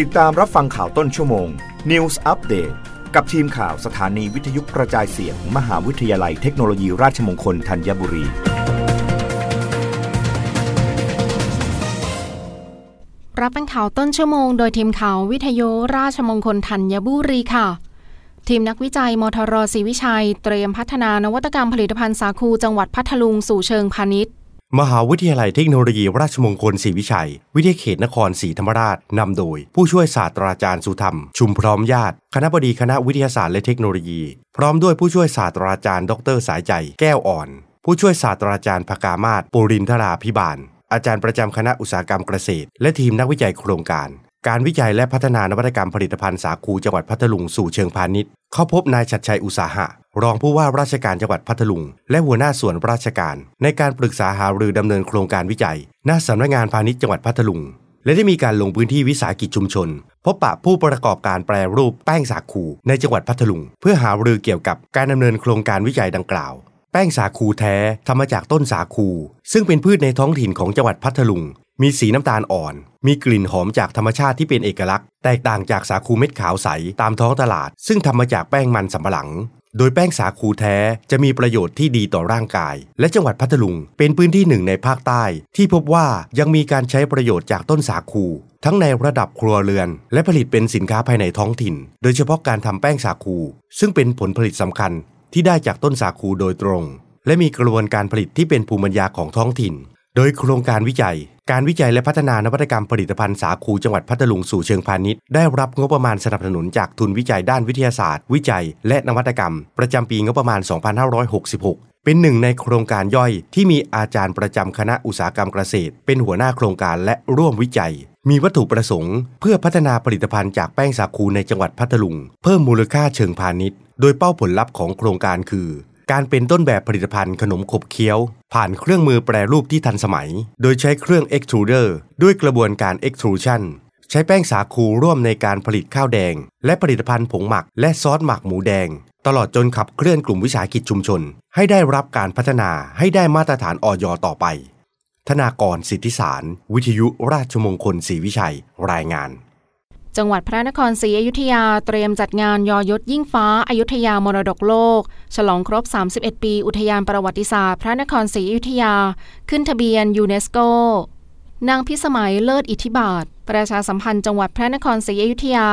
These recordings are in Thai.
ติดตามรับฟังข่าวต้นชั่วโมง News Update กับทีมข่าวสถานีวิทยุกระจายเสียงมหาวิทยาลัยเทคโนโลยีราชมงคลธัญบุรี รับฟังข่าวต้นชั่วโมงโดยทีมข่าววิทยุราชมงคลธัญบุรีค่ะ ทีมนักวิจัยมทรศรีวิชัย เตรียมพัฒนานวัตกรรมผลิตภัณฑ์สาคูจังหวัดพัทลุงสู่เชิงพาณิชย์ มหาวิทยาลัยเทคโนโลยีราชมงคลศรีวิชัย วิทยาเขตนครศรีธรรมราช นำโดย ผู้ช่วยศาสตราจารย์สุธรรม ชุมพร้อมญาติ คณะบดีคณะวิทยาศาสตร์และเทคโนโลยี พร้อมด้วยผู้ช่วยศาสตราจารย์ ดรสายใจ แก้วอ่อน ผู้ช่วยศาสตราจารย์ภกามาศปุรินทราพิบาล อาจารย์ประจำคณะอุตสาหกรรมเกษตร และทีมนักวิจัยโครงการ การวิจัยและพัฒนานวัตกรรมผลิตภัณฑ์สาคูจังหวัดพัทลุงสู่เชิงพาณิชย์ เข้าพบนายชัดชัยอุตสาหะ รองผู้ว่าราชการจังหวัดพัทลุง และหัวหน้าส่วนราชการ ในการปรึกษาหารือดำเนินโครงการวิจัย หน้าสำนักงานพาณิชย์จังหวัดพัทลุง และได้มีการลงพื้นที่วิสาหกิจชุมชน พบปะผู้ประกอบการแปรรูปแป้งสาคูในจังหวัดพัทลุง เพื่อหารือเกี่ยวกับการดำเนินโครงการวิจัยดังกล่าว แป้งสาคูแท้ทำมาจากต้นสาคู ซึ่งเป็นพืชในท้องถิ่นของจังหวัดพัทลุง มีสีน้ำตาลอ่อน มีกลิ่นหอมจากธรรมชาติที่เป็นเอกลักษณ์ แตกต่างจากสาคูเม็ดขาวใสตามท้องตลาด ซึ่งทำมาจากแป้งมันสำปะหลัง โดยแป้งสาคูแท้จะมีประโยชน์ที่ดีต่อร่างกาย และจังหวัดพัทลุง เป็นพื้นที่หนึ่งในภาคใต้ ที่พบว่ายังมีการใช้ประโยชน์จากต้นสาคู ทั้งในระดับครัวเรือน และผลิตเป็นสินค้าภายในท้องถิ่น โดยเฉพาะการทำแป้งสาคู ซึ่งเป็นผลผลิตสำคัญที่ได้จากต้นสาคูโดยตรง และมีกระบวนการผลิตที่เป็นภูมิปัญญาของท้องถิ่น โดยโครงการวิจัย การวิจัยและพัฒนานวัตกรรมผลิตภัณฑ์สาคูจังหวัดพัทลุงสู่เชิงพาณิชย์ได้รับงบประมาณสนับสนุนจากทุนวิจัยด้านวิทยาศาสตร์ วิจัย และนวัตกรรม ประจำปีงบประมาณ 2566 เป็นหนึ่งในโครงการย่อยที่มีอาจารย์ประจำคณะอุตสาหกรรมเกษตร เป็นหัวหน้าโครงการและร่วมวิจัย มีวัตถุประสงค์ เพื่อพัฒนาผลิตภัณฑ์จากแป้งสาคูในจังหวัดพัทลุง เพิ่มมูลค่าเชิงพาณิชย์ โดยเป้าผลลัพธ์ของโครงการคือ การเป็นต้นแบบผลิตภัณฑ์ขนมขบเคี้ยว ผ่านเครื่องมือแปรรูปที่ทันสมัย โดยใช้เครื่อง extruder ด้วยกระบวนการ extrusion ใช้แป้งสาคูร่วมในการผลิตข้าวแดง และผลิตภัณฑ์ผงหมักและซอสหมักหมูแดง ตลอดจนขับเคลื่อนกลุ่มวิสาหกิจชุมชน ให้ได้รับการพัฒนาให้ได้มาตรฐานออยต่อไป ธนากรสิทธิสาร วิทยุราชมงคลศรีวิชัย รายงาน จังหวัดพระนครศรีอยุธยาเตรียมจัดงานยอยศยิ่งฟ้าอายุทยามรดกโลก ฉลองครบ 31 ปี อุทยานประวัติศาสตร์ พระนครศรีอยุธยา ขึ้นทะเบียนยูเนสโก นางพิสมัยเลิศอิทธิบาท ประชาสัมพันธ์จังหวัดพระนครศรีอยุธยา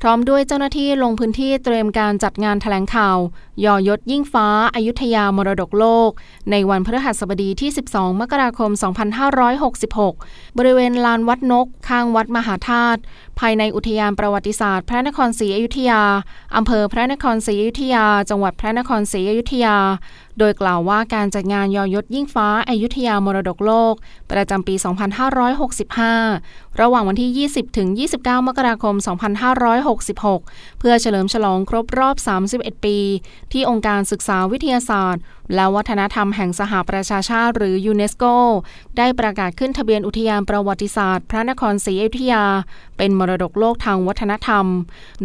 พร้อมด้วยเจ้าหน้าที่ลงพื้นที่เตรียมการจัดงานแถลงข่าว ยอยศยิ่งฟ้าอายุทยามรดกโลก ในวันพฤหัสบดีที่ 12 มกราคม 2566 บริเวณลานวัดนก ข้างวัดมหาธาตุภายในอุทยานประวัติศาสตร์พระนครศรีอยุธยา อำเภอพระนครศรีอยุธยา จังหวัดพระนครศรีอยุธยา โดยกล่าวว่าการจัดงานยอยศยิ่งฟ้าอายุทยามรดกโลก ประจำปี 2565 ระหว่างวันที่ 20 ถึง 29 มกราคม 256 2566 เพื่อเฉลิมฉลองครบรอบ 31 ปี ที่องค์การศึกษาวิทยาศาสตร์และวัฒนธรรมแห่งสหประชาชาติหรือยูเนสโก ได้ประกาศขึ้นทะเบียนอุทยานประวัติศาสตร์ พระนครศรีอยุธยา เป็นมรดกโลกทางวัฒนธรรม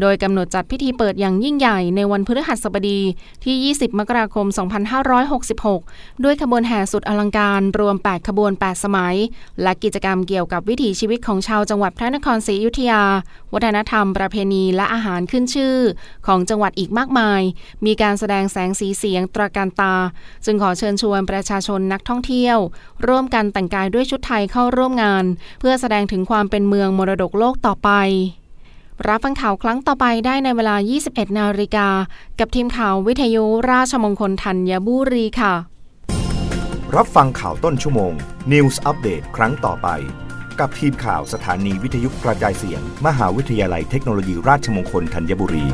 โดยกำหนดจัดพิธีเปิดอย่างยิ่งใหญ่ในวันพฤหัสบดีที่ 20 มกราคม 2566 ด้วยขบวนแห่สุดอลังการรวม 8 ขบวน 8 สมัย และกิจกรรมเกี่ยวกับวิถีชีวิตของชาวจังหวัดพระนครศรีอยุธยา วัฒนธรรมประเพณีและอาหารขึ้นชื่อ ของจังหวัดอีกมากมาย มีการแสดงแสงสีเสียงตระการตาจึงขอเชิญชวนประชาชนนักท่องเที่ยว ร่วมกันแต่งกายด้วยชุดไทยเข้าร่วมงาน เพื่อแสดงถึงความเป็นเมืองมรดกโลกต่อไป รับฟังข่าวครั้งต่อไปได้ในเวลา 21 นาฬิกา กับทีมข่าววิทยุราชมงคลธัญบุรีค่ะ รับฟังข่าวต้นชั่วโมง News อัปเดตครั้งต่อไป กับทีมข่าวสถานีวิทยุกระจายเสียง มหาวิทยาลัยเทคโนโลยีราชมงคลธัญบุรี